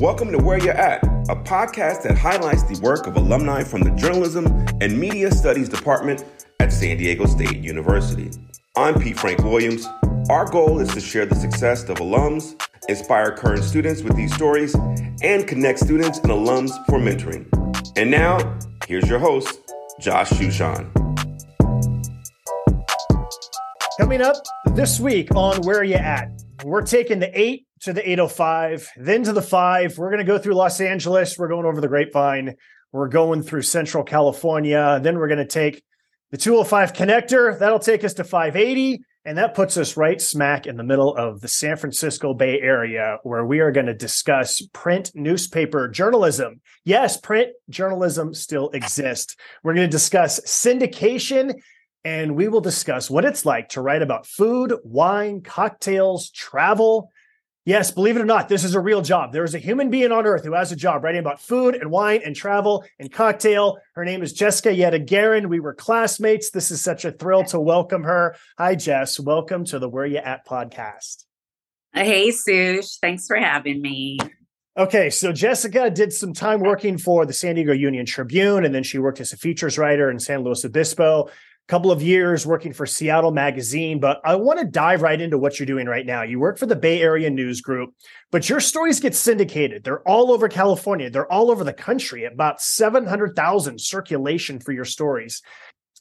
Welcome to Where You're At, a podcast that highlights the work of alumni from the Journalism and Media Studies Department at San Diego State University. I'm Pete Frank Williams. Our goal is to share the success of alums, inspire current students with these stories, and connect students and alums for mentoring. And now, here's your host, Josh Suchon. Coming up this week on Where You At, we're taking the eight to the 805, then to the five. We're going to go through Los Angeles. We're going over the Grapevine. We're going through Central California. Then we're going to take the 205 connector. That'll take us to 580. And that puts us right smack in the middle of the San Francisco Bay Area, where we are going to discuss print newspaper journalism. Yes, print journalism still exists. We're going to discuss syndication and we will discuss what it's like to write about food, wine, cocktails, travel. Yes, believe it or not, this is a real job. There is a human being on earth who has a job writing about food and wine and travel and cocktail. Her name is Jessica Yadegaran. We were classmates. This is such a thrill to welcome her. Hi, Jess. Welcome to the Where You At podcast. Hey, Sush. Thanks for having me. Okay, so Jessica did some time working for the San Diego Union Tribune, and then she worked as a features writer in San Luis Obispo couple of years working for Seattle Magazine, but I want to dive right into what you're doing right now. You work for the Bay Area News Group, but your stories get syndicated. They're all over California, they're all over the country, about 700,000 circulation for your stories.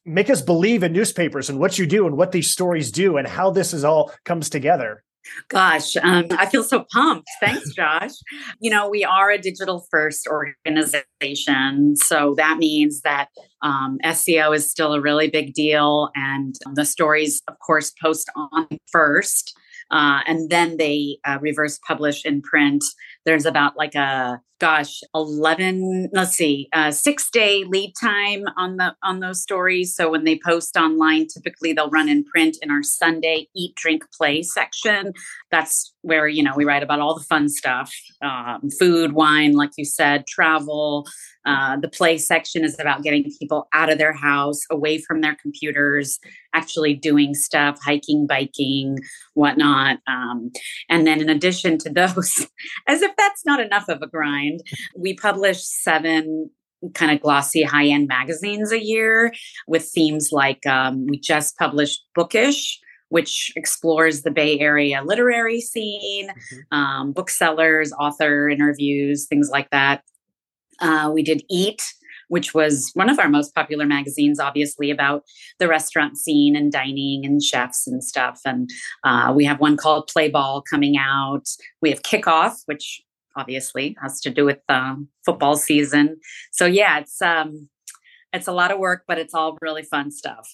Make us believe in newspapers and what you do and what these stories do and how this is all comes together. Gosh, um, I feel so pumped. Thanks, Josh. you know, we are a digital first organization. So that means that um, SEO is still a really big deal. And the stories, of course, post on first. Uh, and then they uh, reverse publish in print. There's about like a gosh 11 let's see uh, six day lead time on the on those stories. So when they post online typically they'll run in print in our sunday eat drink play section. That's where you know we write about all the fun stuff um, food wine like you said travel. Uh, the play section is about getting people out of their house away from their computers actually doing stuff hiking biking whatnot um, and then in addition to those as if that's not enough of a grind. We publish seven kind of glossy high end magazines a year with themes like um, we just published Bookish, which explores the Bay Area literary scene, mm-hmm. um, booksellers, author interviews, things like that. Uh, we did Eat, which was one of our most popular magazines, obviously about the restaurant scene and dining and chefs and stuff. And uh, we have one called Play Ball coming out. We have Kickoff, which obviously has to do with um, football season. So yeah, it's um, it's a lot of work, but it's all really fun stuff.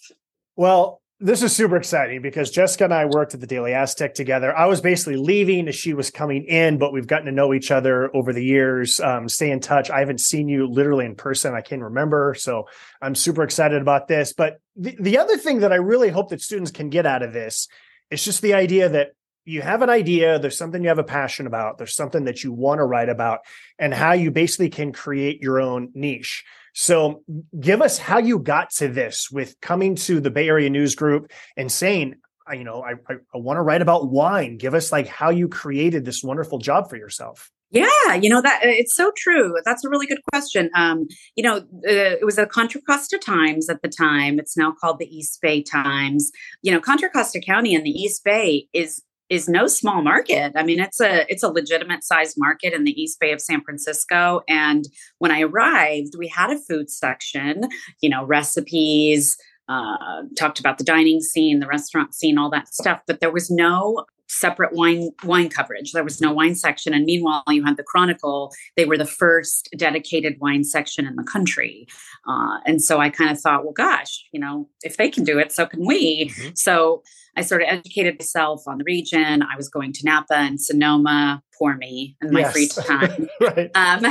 Well, this is super exciting because Jessica and I worked at the Daily Aztec together. I was basically leaving as she was coming in, but we've gotten to know each other over the years, um, stay in touch. I haven't seen you literally in person. I can't remember. So I'm super excited about this. But the, the other thing that I really hope that students can get out of this is just the idea that you have an idea, there's something you have a passion about, there's something that you want to write about, and how you basically can create your own niche. So, give us how you got to this with coming to the Bay Area News Group and saying, you know, I, I, I want to write about wine. Give us like how you created this wonderful job for yourself. Yeah, you know that it's so true. That's a really good question. Um, you know, uh, it was the Contra Costa Times at the time. It's now called the East Bay Times. You know, Contra Costa County in the East Bay is is no small market. I mean, it's a it's a legitimate sized market in the East Bay of San Francisco. And when I arrived, we had a food section, you know, recipes, uh, talked about the dining scene, the restaurant scene, all that stuff. But there was no separate wine wine coverage. There was no wine section, and meanwhile, you had the Chronicle. They were the first dedicated wine section in the country, uh, and so I kind of thought, well, gosh, you know, if they can do it, so can we. Mm-hmm. So I sort of educated myself on the region. I was going to Napa and Sonoma. Poor me in my yes. free time. right. Um,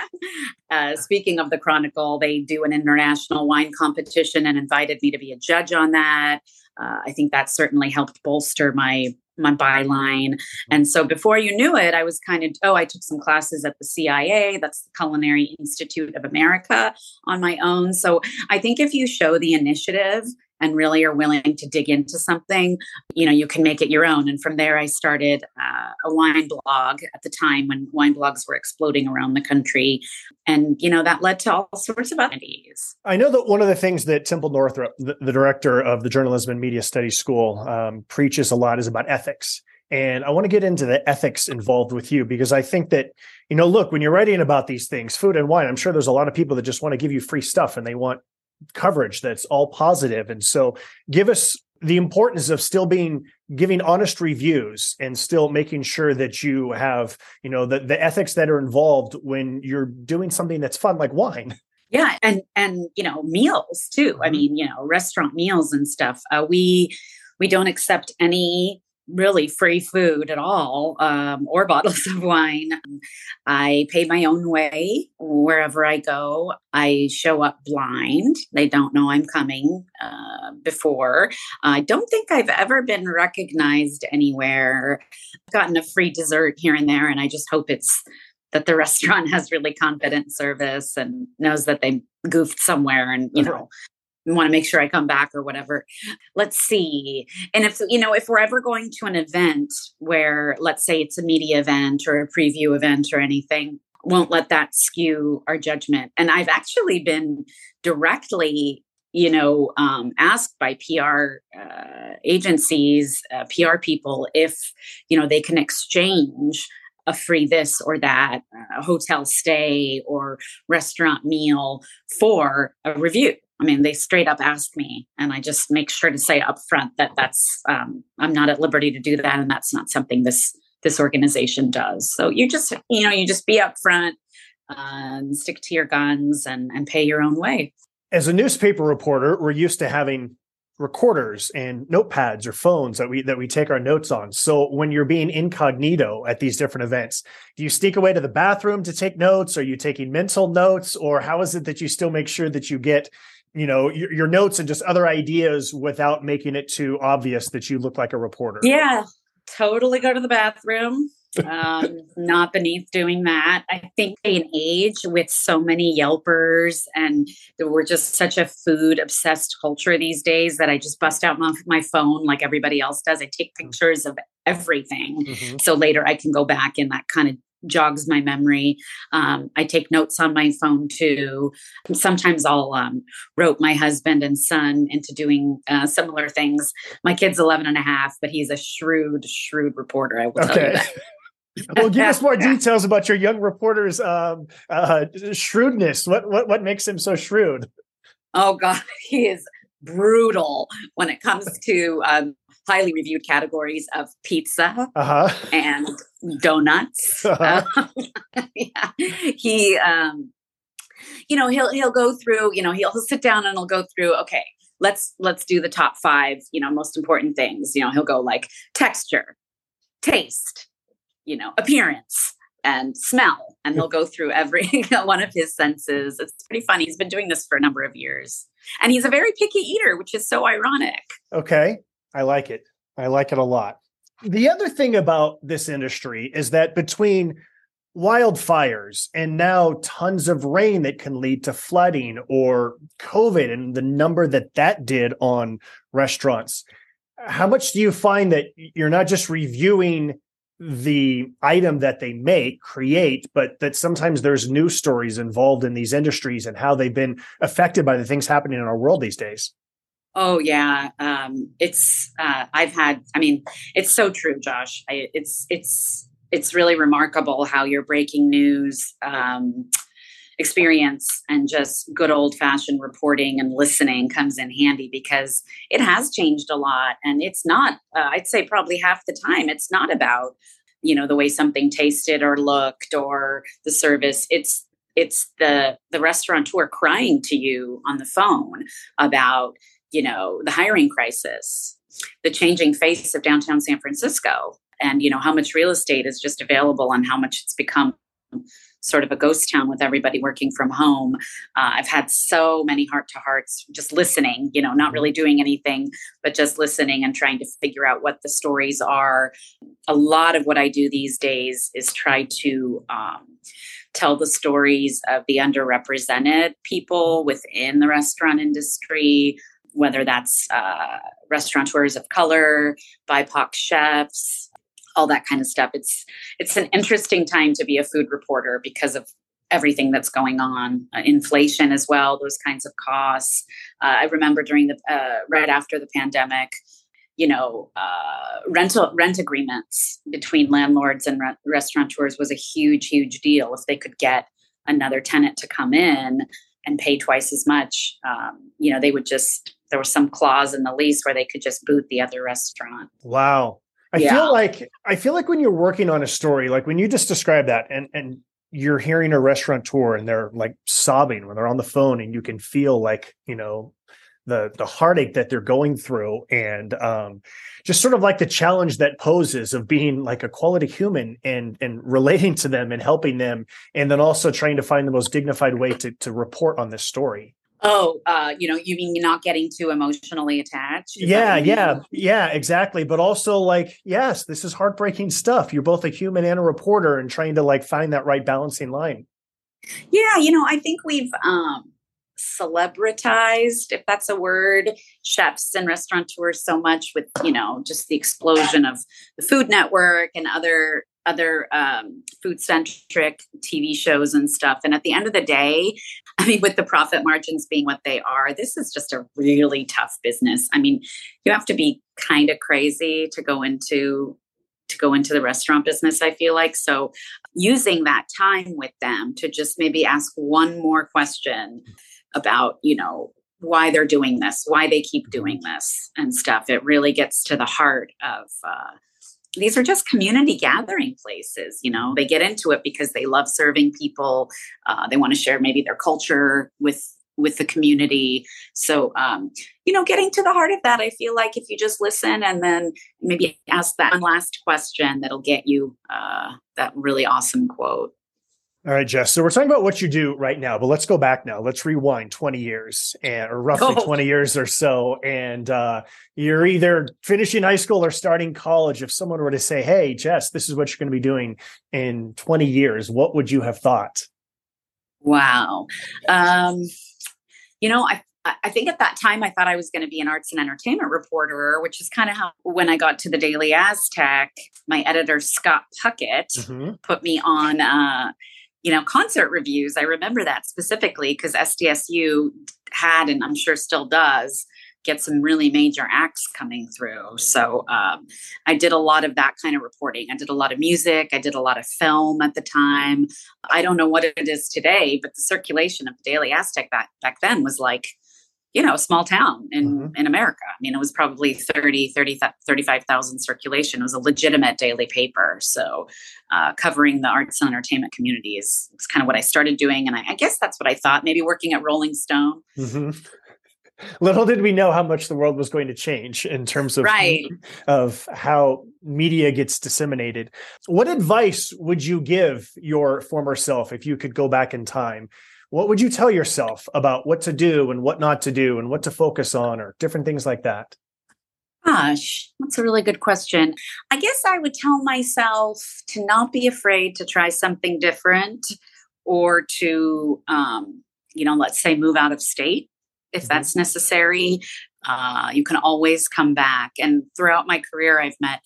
uh, speaking of the Chronicle, they do an international wine competition and invited me to be a judge on that. Uh, I think that certainly helped bolster my my byline. And so before you knew it, I was kind of, oh, I took some classes at the CIA, that's the Culinary Institute of America, on my own. So I think if you show the initiative and really are willing to dig into something, you know, you can make it your own. And from there, I started uh, a wine blog at the time when wine blogs were exploding around the country. And, you know, that led to all sorts of entities. I know that one of the things that Temple Northup, the, the director of the Journalism and Media Studies School, um, preaches a lot is about ethics. And I want to get into the ethics involved with you because I think that, you know, look, when you're writing about these things, food and wine, I'm sure there's a lot of people that just want to give you free stuff and they want coverage that's all positive. And so give us the importance of still being giving honest reviews and still making sure that you have, you know, the, the ethics that are involved when you're doing something that's fun like wine. Yeah, and and you know meals too. I mm-hmm. mean, you know, restaurant meals and stuff. Uh, we we don't accept any really free food at all um, or bottles of wine. I pay my own way wherever I go. I show up blind. They don't know I'm coming uh, before. I don't think I've ever been recognized anywhere. I've gotten a free dessert here and there, and I just hope it's that the restaurant has really confident service and knows that they goofed somewhere and you know want to make sure I come back or whatever. Let's see. And if, you know, if we're ever going to an event where, let's say it's a media event or a preview event or anything, won't let that skew our judgment. And I've actually been directly, you know, um, asked by PR uh, agencies, uh, PR people, if, you know, they can exchange a free this or that, a hotel stay or restaurant meal for a review. I mean, they straight up ask me, and I just make sure to say up front that that's um, I'm not at liberty to do that, and that's not something this this organization does. So you just you know you just be upfront, uh, and stick to your guns, and and pay your own way. As a newspaper reporter, we're used to having recorders and notepads or phones that we that we take our notes on. So when you're being incognito at these different events, do you sneak away to the bathroom to take notes? Are you taking mental notes, or how is it that you still make sure that you get you know your, your, notes and just other ideas without making it too obvious that you look like a reporter yeah totally go to the bathroom um, not beneath doing that i think in age with so many yelpers and we're just such a food obsessed culture these days that i just bust out my, my phone like everybody else does i take mm. pictures of everything mm-hmm. so later i can go back and that kind of jogs my memory. Um, I take notes on my phone too. Sometimes I'll um, rope my husband and son into doing uh, similar things. My kid's 11 and a half, but he's a shrewd, shrewd reporter. I will okay. tell you that. well, give us more details about your young reporter's um, uh, shrewdness. What, what what makes him so shrewd? Oh God, he is brutal when it comes to um, highly reviewed categories of pizza uh-huh. and donuts. Uh-huh. Um, yeah. He, um, you know, he'll he'll go through. You know, he'll, he'll sit down and he'll go through. Okay, let's let's do the top five. You know, most important things. You know, he'll go like texture, taste, you know, appearance and smell and he'll go through every one of his senses it's pretty funny he's been doing this for a number of years and he's a very picky eater which is so ironic okay I like it. I like it a lot. The other thing about this industry is that between wildfires and now tons of rain that can lead to flooding or COVID and the number that that did on restaurants, how much do you find that you're not just reviewing the item that they make, create, but that sometimes there's news stories involved in these industries and how they've been affected by the things happening in our world these days? Oh yeah, um, it's uh, I've had. I mean, it's so true, Josh. I, it's it's it's really remarkable how your breaking news um, experience and just good old fashioned reporting and listening comes in handy because it has changed a lot, and it's not. Uh, I'd say probably half the time, it's not about you know the way something tasted or looked or the service. It's it's the the restaurateur crying to you on the phone about you know, the hiring crisis, the changing face of downtown San Francisco, and you know how much real estate is just available and how much it's become sort of a ghost town with everybody working from home. Uh, I've had so many heart to hearts just listening, you know, not really doing anything, but just listening and trying to figure out what the stories are. A lot of what I do these days is try to um, tell the stories of the underrepresented people within the restaurant industry, whether that's uh, restaurateurs of color, BIPOC chefs, all that kind of stuff. It's it's an interesting time to be a food reporter because of everything that's going on, uh, inflation as well, those kinds of costs. Uh, I remember during the uh, right after the pandemic, you know, uh, rental rent agreements between landlords and re- restaurateurs was a huge, huge deal. If they could get another tenant to come in and pay twice as much, um, you know, they would just there was some clause in the lease where they could just boot the other restaurant. Wow. I yeah. feel like I feel like when you're working on a story, like when you just describe that and and you're hearing a restaurateur and they're like sobbing when they're on the phone and you can feel like, you know, the the heartache that they're going through and um just sort of like the challenge that poses of being like a quality human and and relating to them and helping them and then also trying to find the most dignified way to to report on this story Oh, uh, you know, you mean not getting too emotionally attached? Is yeah, yeah, yeah, exactly. But also, like, yes, this is heartbreaking stuff. You're both a human and a reporter, and trying to like find that right balancing line. Yeah, you know, I think we've um celebritized, if that's a word, chefs and restaurateurs so much with, you know, just the explosion of the Food Network and other other um, food centric TV shows and stuff. And at the end of the day, I mean, with the profit margins being what they are, this is just a really tough business. I mean, you have to be kind of crazy to go into to go into the restaurant business i feel like so using that time with them to just maybe ask one more question about you know why they're doing this why they keep doing this and stuff it really gets to the heart of uh, these are just community gathering places you know? They get into it because they love serving people uh, they want to share maybe their culture with with the community. So um, you know getting to the heart of that i feel like if you just listen and then maybe ask that one last question that'll get you uh, that really awesome quote all right, Jess. So we're talking about what you do right now, but let's go back now. Let's rewind 20 years and or roughly oh. 20 years or so. And uh, you're either finishing high school or starting college. If someone were to say, Hey, Jess, this is what you're going to be doing in 20 years, what would you have thought? Wow. Um, you know, I I think at that time I thought I was going to be an arts and entertainment reporter, which is kind of how when I got to the Daily Aztec, my editor Scott Puckett mm-hmm. put me on uh, you know, concert reviews. I remember that specifically because SDSU had, and I'm sure still does, get some really major acts coming through. So um, I did a lot of that kind of reporting. I did a lot of music. I did a lot of film at the time. I don't know what it is today, but the circulation of the Daily Aztec back, back then was like you know, a small town in, mm-hmm. in America. I mean, it was probably 30, 30 35,000 circulation. It was a legitimate daily paper. So uh, covering the arts and entertainment community is, is kind of what I started doing. And I, I, guess that's what I thought, maybe working at Rolling Stone. Mm-hmm. Little did we know how much the world was going to change in terms of, right. of how media gets disseminated. What advice would you give your former self if you could go back in time? What would you tell yourself about what to do and what not to do and what to focus on or different things like that? Gosh, that's a really good question. I guess I would tell myself to not be afraid to try something different or to, um, you know, let's say move out of state if mm-hmm. that's necessary. Uh, you can always come back. And throughout my career, I've met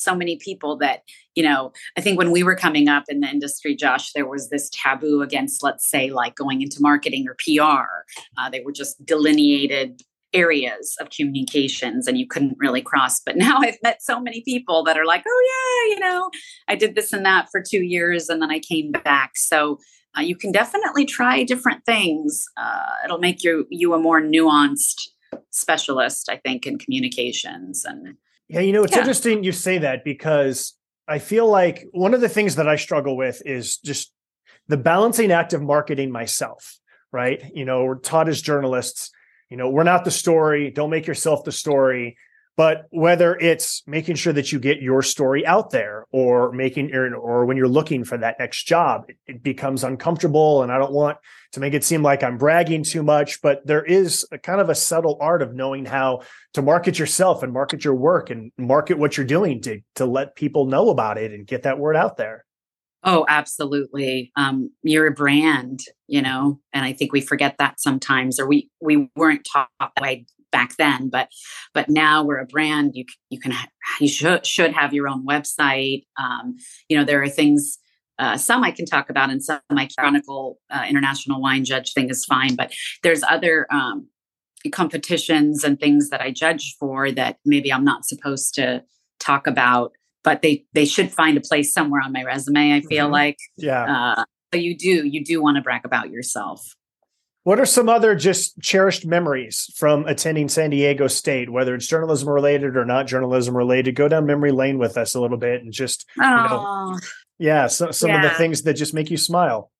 so many people that you know i think when we were coming up in the industry josh there was this taboo against let's say like going into marketing or pr uh, they were just delineated areas of communications and you couldn't really cross. But now i've met so many people that are like oh yeah you know i did this and that for two years and then i came back. So uh, you can definitely try different things. Uh, it'll make you you a more nuanced specialist i think in communications and yeah, you know, it's yeah. interesting you say that because I feel like one of the things that I struggle with is just the balancing act of marketing myself, right? You know, we're taught as journalists, you know, we're not the story, don't make yourself the story. But whether it's making sure that you get your story out there or making or when you're looking for that next job, it, becomes uncomfortable. And I don't want to make it seem like I'm bragging too much, but there is a kind of a subtle art of knowing how to market yourself and market your work and market what you're doing to to let people know about it and get that word out there. Oh, absolutely. Um, you're a brand, you know, and I think we forget that sometimes, or we we weren't taught that way back then but but now we're a brand you you can you should should have your own website um, you know there are things uh, some I can talk about, and some my chronicle uh, international wine judge thing is fine. But there's other um, competitions and things that I judge for that maybe I'm not supposed to talk about, but they they should find a place somewhere on my resume. I feel mm-hmm. like, yeah. Uh, so you do you do want to brag about yourself. What are some other just cherished memories from attending San Diego State, whether it's journalism related or not journalism related? Go down memory lane with us a little bit and just, oh, you know, yeah, so, some yeah. of the things that just make you smile.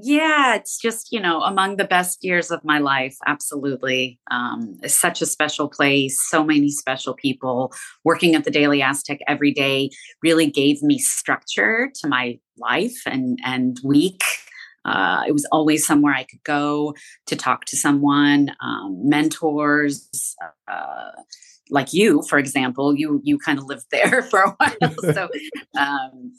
Yeah, it's just, you know, among the best years of my life. Absolutely. Um, it's such a special place, so many special people. Working at the Daily Aztec every day really gave me structure to my life and, and week. Uh, it was always somewhere I could go to talk to someone, um, mentors, uh, like you, for example. You you kind of lived there for a while, so um,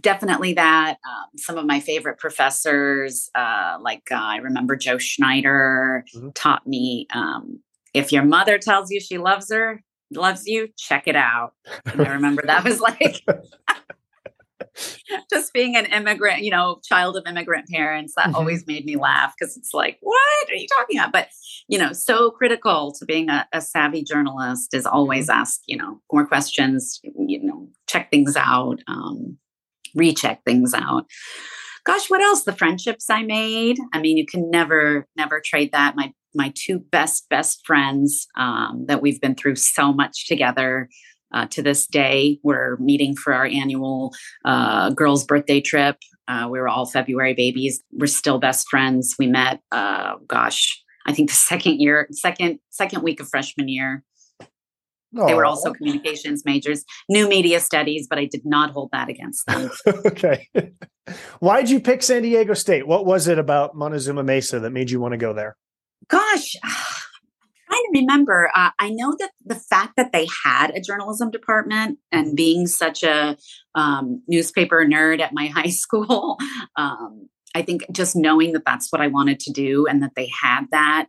definitely that. Um, some of my favorite professors, uh, like uh, I remember Joe Schneider, mm-hmm. taught me um, if your mother tells you she loves her, loves you, check it out. And I remember that was like just being an immigrant, you know, child of immigrant parents. That mm-hmm. always made me laugh because it's like, what are you talking about? But you know, so critical to being a, a savvy journalist is always mm-hmm. ask, you know, more questions. You know, check things out. Um, recheck things out. Gosh, what else? The friendships I made. I mean, you can never, never trade that. My my two best best friends um, that we've been through so much together. Uh, to this day, we're meeting for our annual uh, girls' birthday trip. Uh, we were all February babies. We're still best friends. We met, uh, gosh, I think the second year, second second week of freshman year. Aww. They were also communications majors, new media studies, but I did not hold that against them. okay. Why did you pick San Diego State? What was it about Montezuma Mesa that made you want to go there? Gosh, trying to remember. Uh, I know that the fact that they had a journalism department and being such a um, newspaper nerd at my high school, um, I think just knowing that that's what I wanted to do and that they had that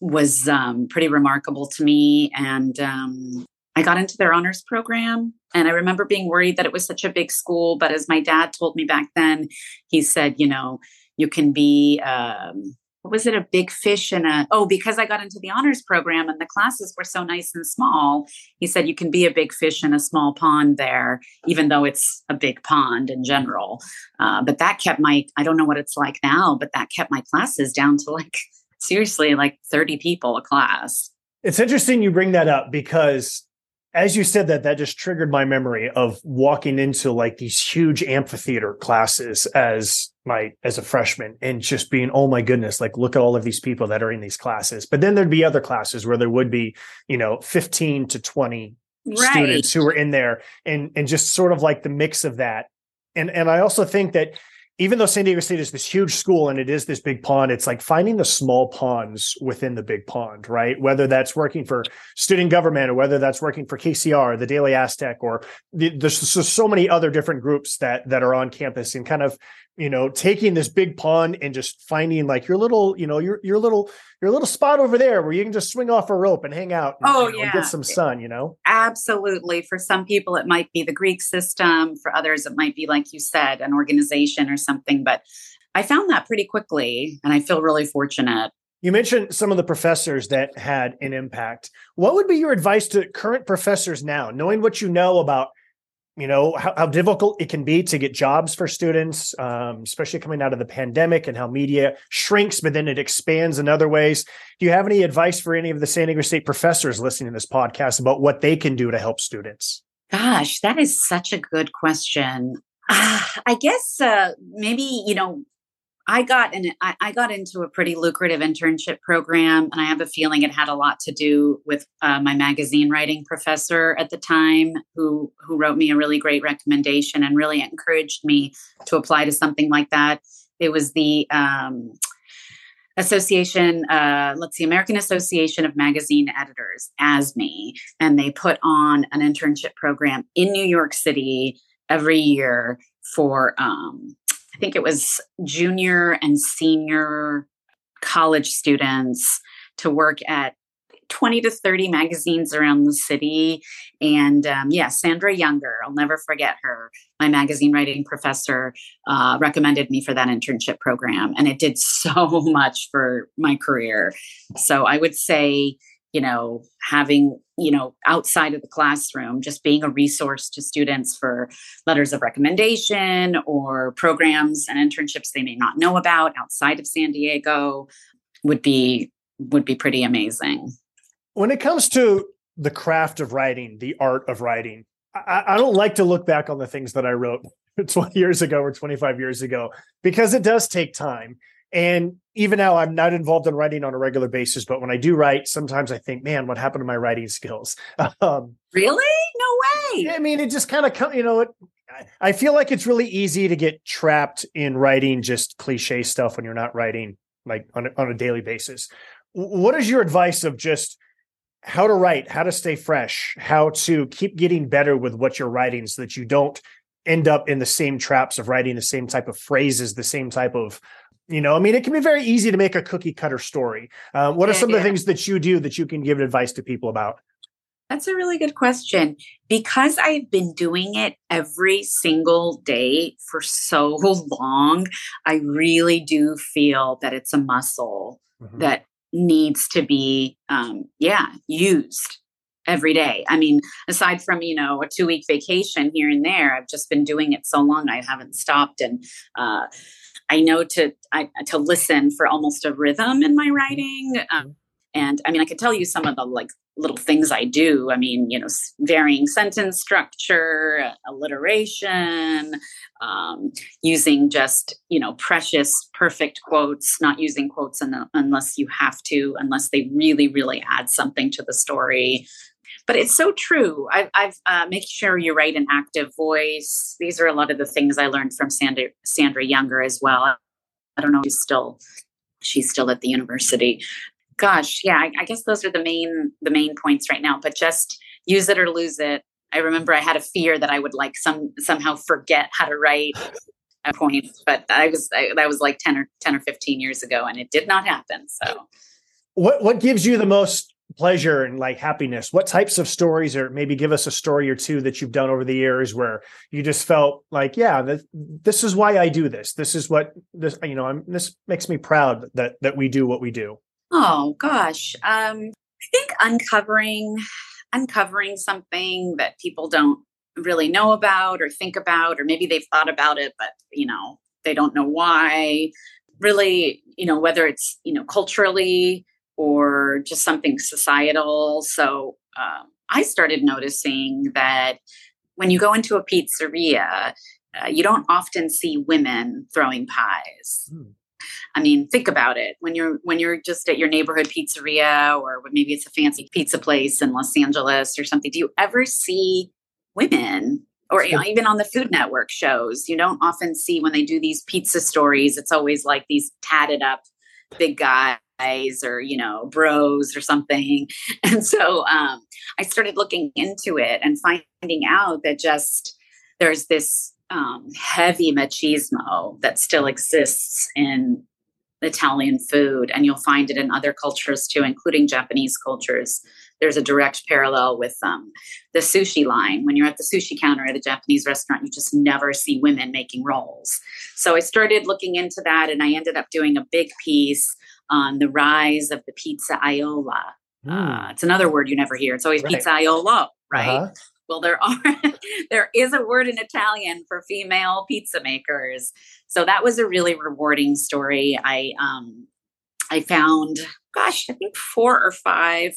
was um, pretty remarkable to me. And um, I got into their honors program. And I remember being worried that it was such a big school. But as my dad told me back then, he said, you know, you can be, um, was it, a big fish in a, oh, because I got into the honors program and the classes were so nice and small, he said, you can be a big fish in a small pond there, even though it's a big pond in general. Uh, but that kept my, I don't know what it's like now, but that kept my classes down to like seriously like 30 people a class. It's interesting you bring that up because as you said that that just triggered my memory of walking into like these huge amphitheater classes as my as a freshman and just being oh my goodness like look at all of these people that are in these classes but then there'd be other classes where there would be you know 15 to 20 right. students who were in there and and just sort of like the mix of that and and i also think that even though San Diego State is this huge school and it is this big pond, it's like finding the small ponds within the big pond, right? Whether that's working for student government or whether that's working for KCR, the Daily Aztec, or the, there's so many other different groups that that are on campus and kind of you know taking this big pond and just finding like your little you know your your little your little spot over there where you can just swing off a rope and hang out oh, and, oh you know, yeah get some sun you know? Absolutely. For some people it might be the greek system. For others it might be like you said an organization or something. But i found that pretty quickly and i feel really fortunate. You mentioned some of the professors that had an impact. What would be your advice to current professors now knowing what you know about you know how, how, difficult it can be to get jobs for students um, especially coming out of the pandemic and how media shrinks but then it expands in other ways. Do you have any advice for any of the san diego state professors listening to this podcast about what they can do to help students? Gosh that is such a good question. Uh, i guess uh, maybe you know I got an I, I, got into a pretty lucrative internship program, and I have a feeling it had a lot to do with uh, my magazine writing professor at the time, who who wrote me a really great recommendation and really encouraged me to apply to something like that. It was the um, Association, uh, let's see, American Association of Magazine Editors, ASME, and they put on an internship program in New York City every year for um, I think it was junior and senior college students to work at 20 to 30 magazines around the city. And um, yeah, Sandra Younger, I'll never forget her. My magazine writing professor uh, recommended me for that internship program, and it did so much for my career. So I would say, you know, having, you know, outside of the classroom, just being a resource to students for letters of recommendation or programs and internships they may not know about outside of San Diego would be would be pretty amazing. When it comes to the craft of writing, the art of writing, I, I don't like to look back on the things that I wrote 20 years ago or 25 years ago because it does take time. And even now, I'm not involved in writing on a regular basis, but when I do write, sometimes I think, man, what happened to my writing skills? Um, really? No way. I mean, it just kind of, you know, it, I feel like it's really easy to get trapped in writing just cliche stuff when you're not writing like on a, on a daily basis. What is your advice of just how to write, how to stay fresh, how to keep getting better with what you're writing so that you don't end up in the same traps of writing the same type of phrases, the same type of you know, I mean, it can be very easy to make a cookie cutter story. Uh, what are some yeah. of the things that you do that you can give advice to people about? That's a really good question. Because I've been doing it every single day for so long, I really do feel that it's a muscle mm-hmm. that needs to be, um, yeah, used every day. I mean, aside from, you know, a two week vacation here and there, I've just been doing it so long, I haven't stopped. And, uh, I know to I, to listen for almost a rhythm in my writing. Um, and I mean, I could tell you some of the like little things I do. I mean, you know, varying sentence structure, alliteration, um, using just, you know, precious, perfect quotes, not using quotes the, unless you have to, unless they really, really add something to the story. But it's so true. I've, I've uh, making sure you write an active voice. These are a lot of the things I learned from Sandra, Sandra Younger as well. I don't know she's still she's still at the university gosh, yeah, I, I guess those are the main the main points right now. But just use it or lose it. I remember I had a fear that I would like some somehow forget how to write a point, but I was I, that was like ten or ten or fifteen years ago, and it did not happen. So, what what gives you the most pleasure and like happiness? What types of stories, or maybe give us a story or two that you've done over the years where you just felt like, yeah, this, is why I do this. This is what this you know. I'm, this makes me proud that that we do what we do. Oh gosh. Um, I think uncovering uncovering something that people don't really know about or think about, or maybe they've thought about it, but you know, they don't know why. Really, you know, whether it's, you know, culturally or just something societal. So um, I started noticing that when you go into a pizzeria, uh, you don't often see women throwing pies. Mm. I mean, think about it. When you're when you're just at your neighborhood pizzeria or maybe it's a fancy pizza place in Los Angeles or something, do you ever see women or you know, even on the Food Network shows, you don't often see when they do these pizza stories, it's always like these tatted up big guys or you know bros or something and so um, i started looking into it and finding out that just there's this um, heavy machismo that still exists in Italian food, and you'll find it in other cultures too, including Japanese cultures. There's a direct parallel with um, the sushi line. When you're at the sushi counter at a Japanese restaurant, you just never see women making rolls. So I started looking into that, and I ended up doing a big piece on the rise of the pizzaiola. Mm. Uh, it's another word you never hear. It's always right. pizzaiolo, right? Uh-huh. Well, there are there is a word in Italian for female pizza makers. So that was a really rewarding story. I um I found, gosh, I think four or five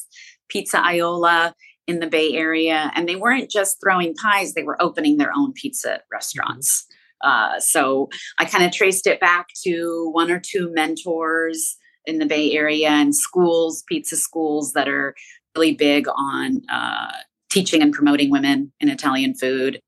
pizzaiola in the Bay Area, and they weren't just throwing pies; they were opening their own pizza restaurants. Uh, so I kind of traced it back to one or two mentors in the Bay Area and schools, pizza schools that are really big on uh, teaching and promoting women in Italian food.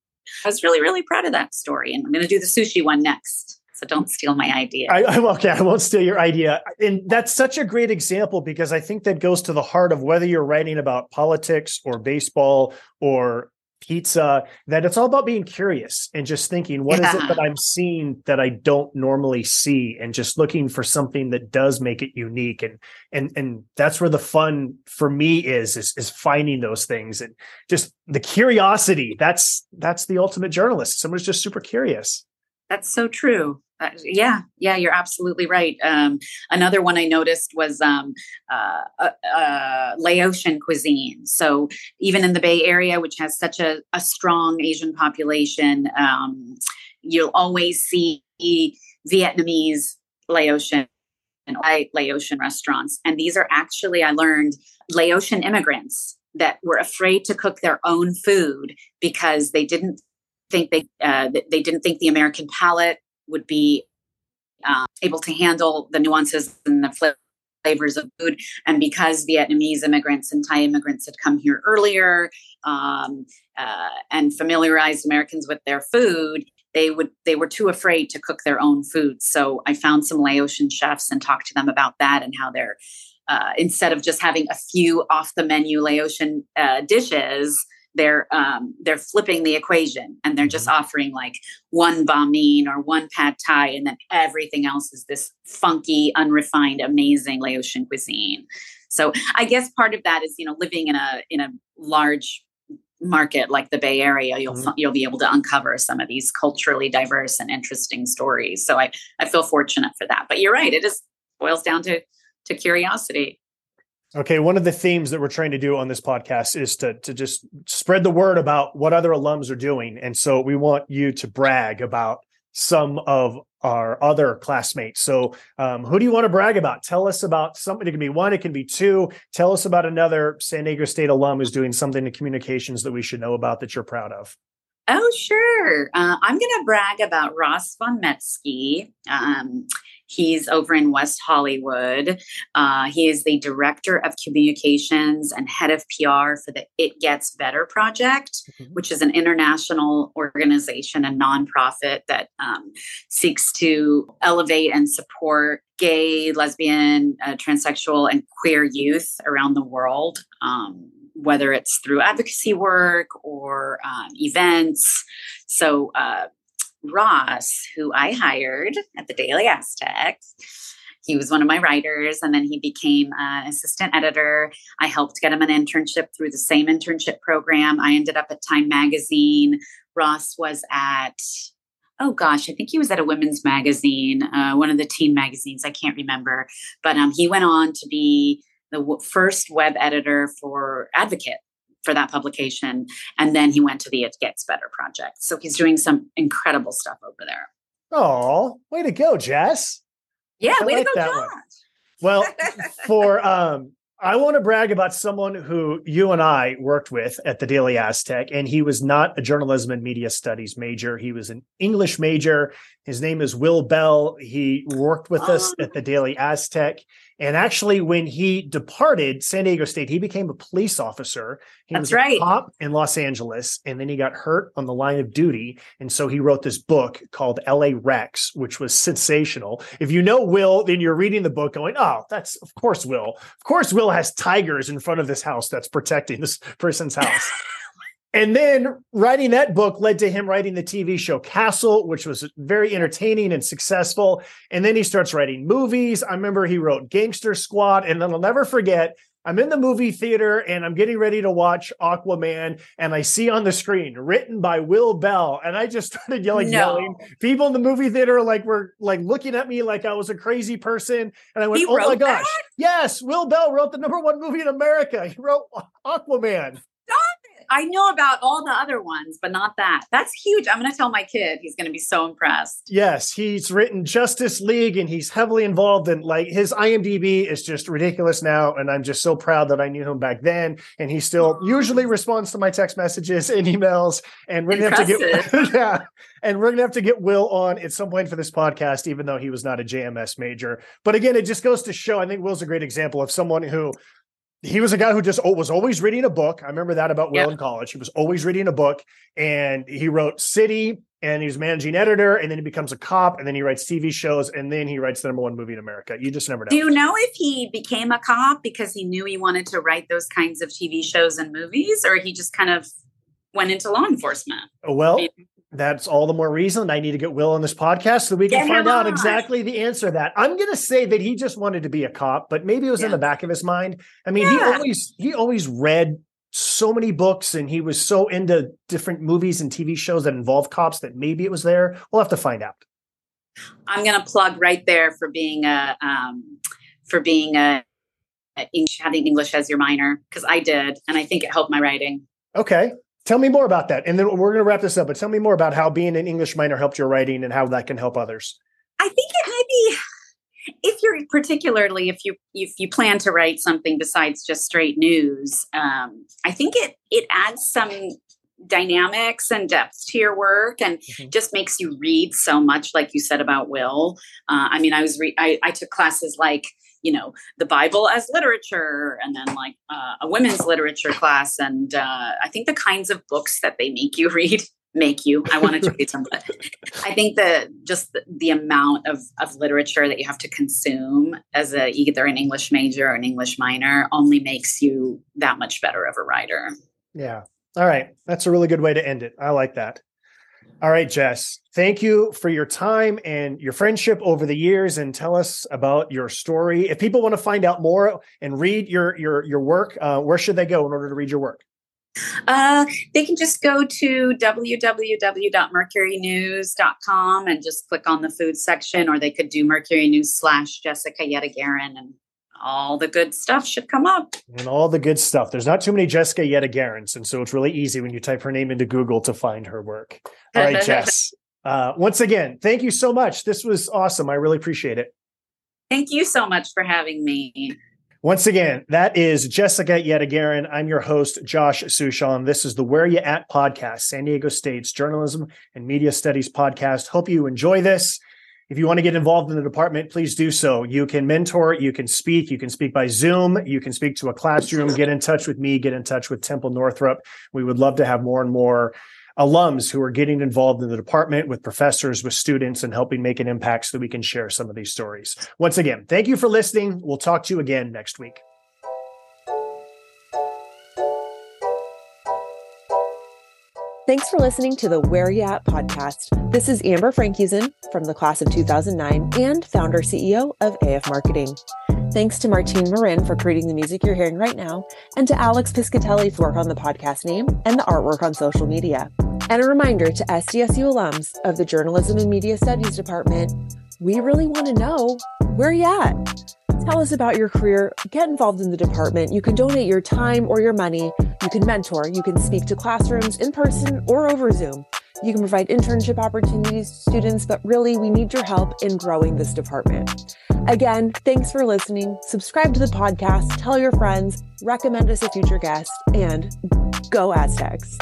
I was really, really proud of that story. And I'm going to do the sushi one next. So don't steal my idea. I, am okay. I won't steal your idea. And that's such a great example because I think that goes to the heart of whether you're writing about politics or baseball or pizza that it's all about being curious and just thinking what yeah. is it that i'm seeing that i don't normally see? And just looking for something that does make it unique. And and and that's where the fun for me is is, is finding those things. And just the curiosity that's that's the ultimate journalist. Someone's just super curious that's so true uh, yeah, yeah, you're absolutely right. Um, another one I noticed was um, uh, uh, uh, Laotian cuisine. So even in the Bay Area, which has such a, a strong Asian population, um, you'll always see Vietnamese, Laotian, and Laotian restaurants. And these are actually, I learned, Laotian immigrants that were afraid to cook their own food because they didn't think they uh, they didn't think the American palate would be uh, able to handle the nuances and the flavors of food. And because Vietnamese immigrants and Thai immigrants had come here earlier um, uh, and familiarized Americans with their food, they would they were too afraid to cook their own food. So I found some Laotian chefs and talked to them about that and how they're uh, instead of just having a few off the menu Laotian uh, dishes they're um, they're flipping the equation and they're just mm-hmm. offering like one banh mi or one pad thai and then everything else is this funky unrefined amazing laotian cuisine so i guess part of that is you know living in a in a large market like the bay area you'll mm-hmm. you'll be able to uncover some of these culturally diverse and interesting stories so i i feel fortunate for that but you're right it just boils down to to curiosity Okay, one of the themes that we're trying to do on this podcast is to to just spread the word about what other alums are doing, and so we want you to brag about some of our other classmates. So, um, who do you want to brag about? Tell us about something. It can be one, it can be two. Tell us about another San Diego State alum who's doing something in communications that we should know about that you're proud of. Oh, sure. Uh, I'm going to brag about Ross von Metzke. Um, He's over in West Hollywood. Uh, he is the director of communications and head of PR for the It Gets Better Project, mm-hmm. which is an international organization and nonprofit that um, seeks to elevate and support gay, lesbian, uh, transsexual, and queer youth around the world. Um, whether it's through advocacy work or um, events. So, uh, Ross, who I hired at the Daily Aztec. He was one of my writers, and then he became an assistant editor. I helped get him an internship through the same internship program. I ended up at Time Magazine. Ross was at oh gosh, I think he was at a women's magazine, uh, one of the teen magazines. I can't remember, but um, he went on to be the w- first web editor for Advocate for that publication. And then he went to the It Gets Better project. So he's doing some incredible stuff over there. Oh, way to go, Jess. Yeah, I way like to go, Josh. Well, for um I want to brag about someone who you and I worked with at the Daily Aztec, and he was not a journalism and media studies major. He was an English major. His name is Will Beall. He worked with oh. us at the Daily Aztec. And actually, when he departed San Diego State, he became a police officer. He That's was right. a cop in Los Angeles, and then he got hurt on the line of duty. And so he wrote this book called LA Rex, which was sensational. If you know Will, then you're reading the book going, oh, that's of course Will. Of course, Will has tigers in front of this house that's protecting this person's house. And then writing that book led to him writing the TV show Castle, which was very entertaining and successful. And then he starts writing movies. I remember he wrote Gangster Squad. And then I'll never forget, I'm in the movie theater and I'm getting ready to watch Aquaman. And I see on the screen written by Will Beall. And I just started yelling, no. yelling. People in the movie theater like were like looking at me like I was a crazy person. And I went, he oh my gosh. That? Yes, Will Beall wrote the number one movie in America. He wrote Aquaman. I know about all the other ones, but not that. That's huge. I'm going to tell my kid. He's going to be so impressed. Yes, he's written Justice League and he's heavily involved in like his IMDb is just ridiculous now. And I'm just so proud that I knew him back then. And he still usually responds to my text messages and emails. And we're going to have to get, yeah. And we're going to have to get Will on at some point for this podcast, even though he was not a JMS major. But again, it just goes to show, I think Will's a great example of someone who he was a guy who just was always reading a book. I remember that about Will yep. in college. He was always reading a book, and he wrote City, and he was managing editor, and then he becomes a cop, and then he writes TV shows, and then he writes the number one movie in America. You just never know. Do you know if he became a cop because he knew he wanted to write those kinds of TV shows and movies, or he just kind of went into law enforcement. Well, that's all the more reason I need to get Will on this podcast so we can Get find out on. exactly the answer to that. I'm going to say that he just wanted to be a cop, but maybe it was in the back of his mind. I mean, he always he always read so many books and he was so into different movies and TV shows that involve cops that maybe it was there. We'll have to find out. I'm going to plug right there for being a um, for being a, a English, having English as your minor because I did, and I think it helped my writing. Okay. Tell me more about that. And then we're going to wrap this up, but tell me more about how being an English minor helped your writing and how that can help others. I think it maybe if you're particularly if you if you plan to write something besides just straight news, um, I think it it adds some dynamics and depth to your work and Mhm. just makes you read so much like you said about Will uh, i mean i was re- I, I took classes like you know the bible as literature and then like uh, a women's literature class and uh, i think the kinds of books that they make you read make you i wanted to read some but i think that just the, the amount of, of literature that you have to consume as a either an english major or an english minor only makes you that much better of a writer Yeah. All right. That's a really good way to end it. I like that. All right, Jess. Thank you for your time and your friendship over the years and tell us about your story. If people want to find out more and read your your your work, uh, where should they go in order to read your work? Uh, they can just go to www.mercurynews.com and just click on the food section, or they could do Mercury News slash Jessica Yadegaran, and all the good stuff should come up. And all the good stuff. There's not too many Jessica Yadegarans, and so it's really easy when you type her name into Google to find her work. All right, Jess. Uh, once again, thank you so much. This was awesome. I really appreciate it. Thank you so much for having me. Once again, that is Jessica Yadegaran. I'm your host, Josh Suchon. This is the Where You At podcast, San Diego State's journalism and media studies podcast. Hope you enjoy this. If you want to get involved in the department, please do so. You can mentor, you can speak, you can speak by Zoom, you can speak to a classroom, get in touch with me, get in touch with Temple Northup. We would love to have more and more alums who are getting involved in the department with professors, with students, and helping make an impact so that we can share some of these stories. Once again, thank you for listening. We'll talk to you again next week. Thanks for listening to the Where You At podcast. This is Amber Frankusen from the class of 2009 and founder CEO of AF Marketing. Thanks to Martine Marin for creating the music you're hearing right now, and to Alex Piscatelli for work on the podcast name and the artwork on social media. And a reminder to SDSU alums of the Journalism and Media Studies Department we really want to know where you at. Tell us about your career. Get involved in the department. You can donate your time or your money. You can mentor. You can speak to classrooms in person or over Zoom. You can provide internship opportunities to students, but really, we need your help in growing this department. Again, thanks for listening. Subscribe to the podcast, tell your friends, recommend us a future guest, and go Aztecs.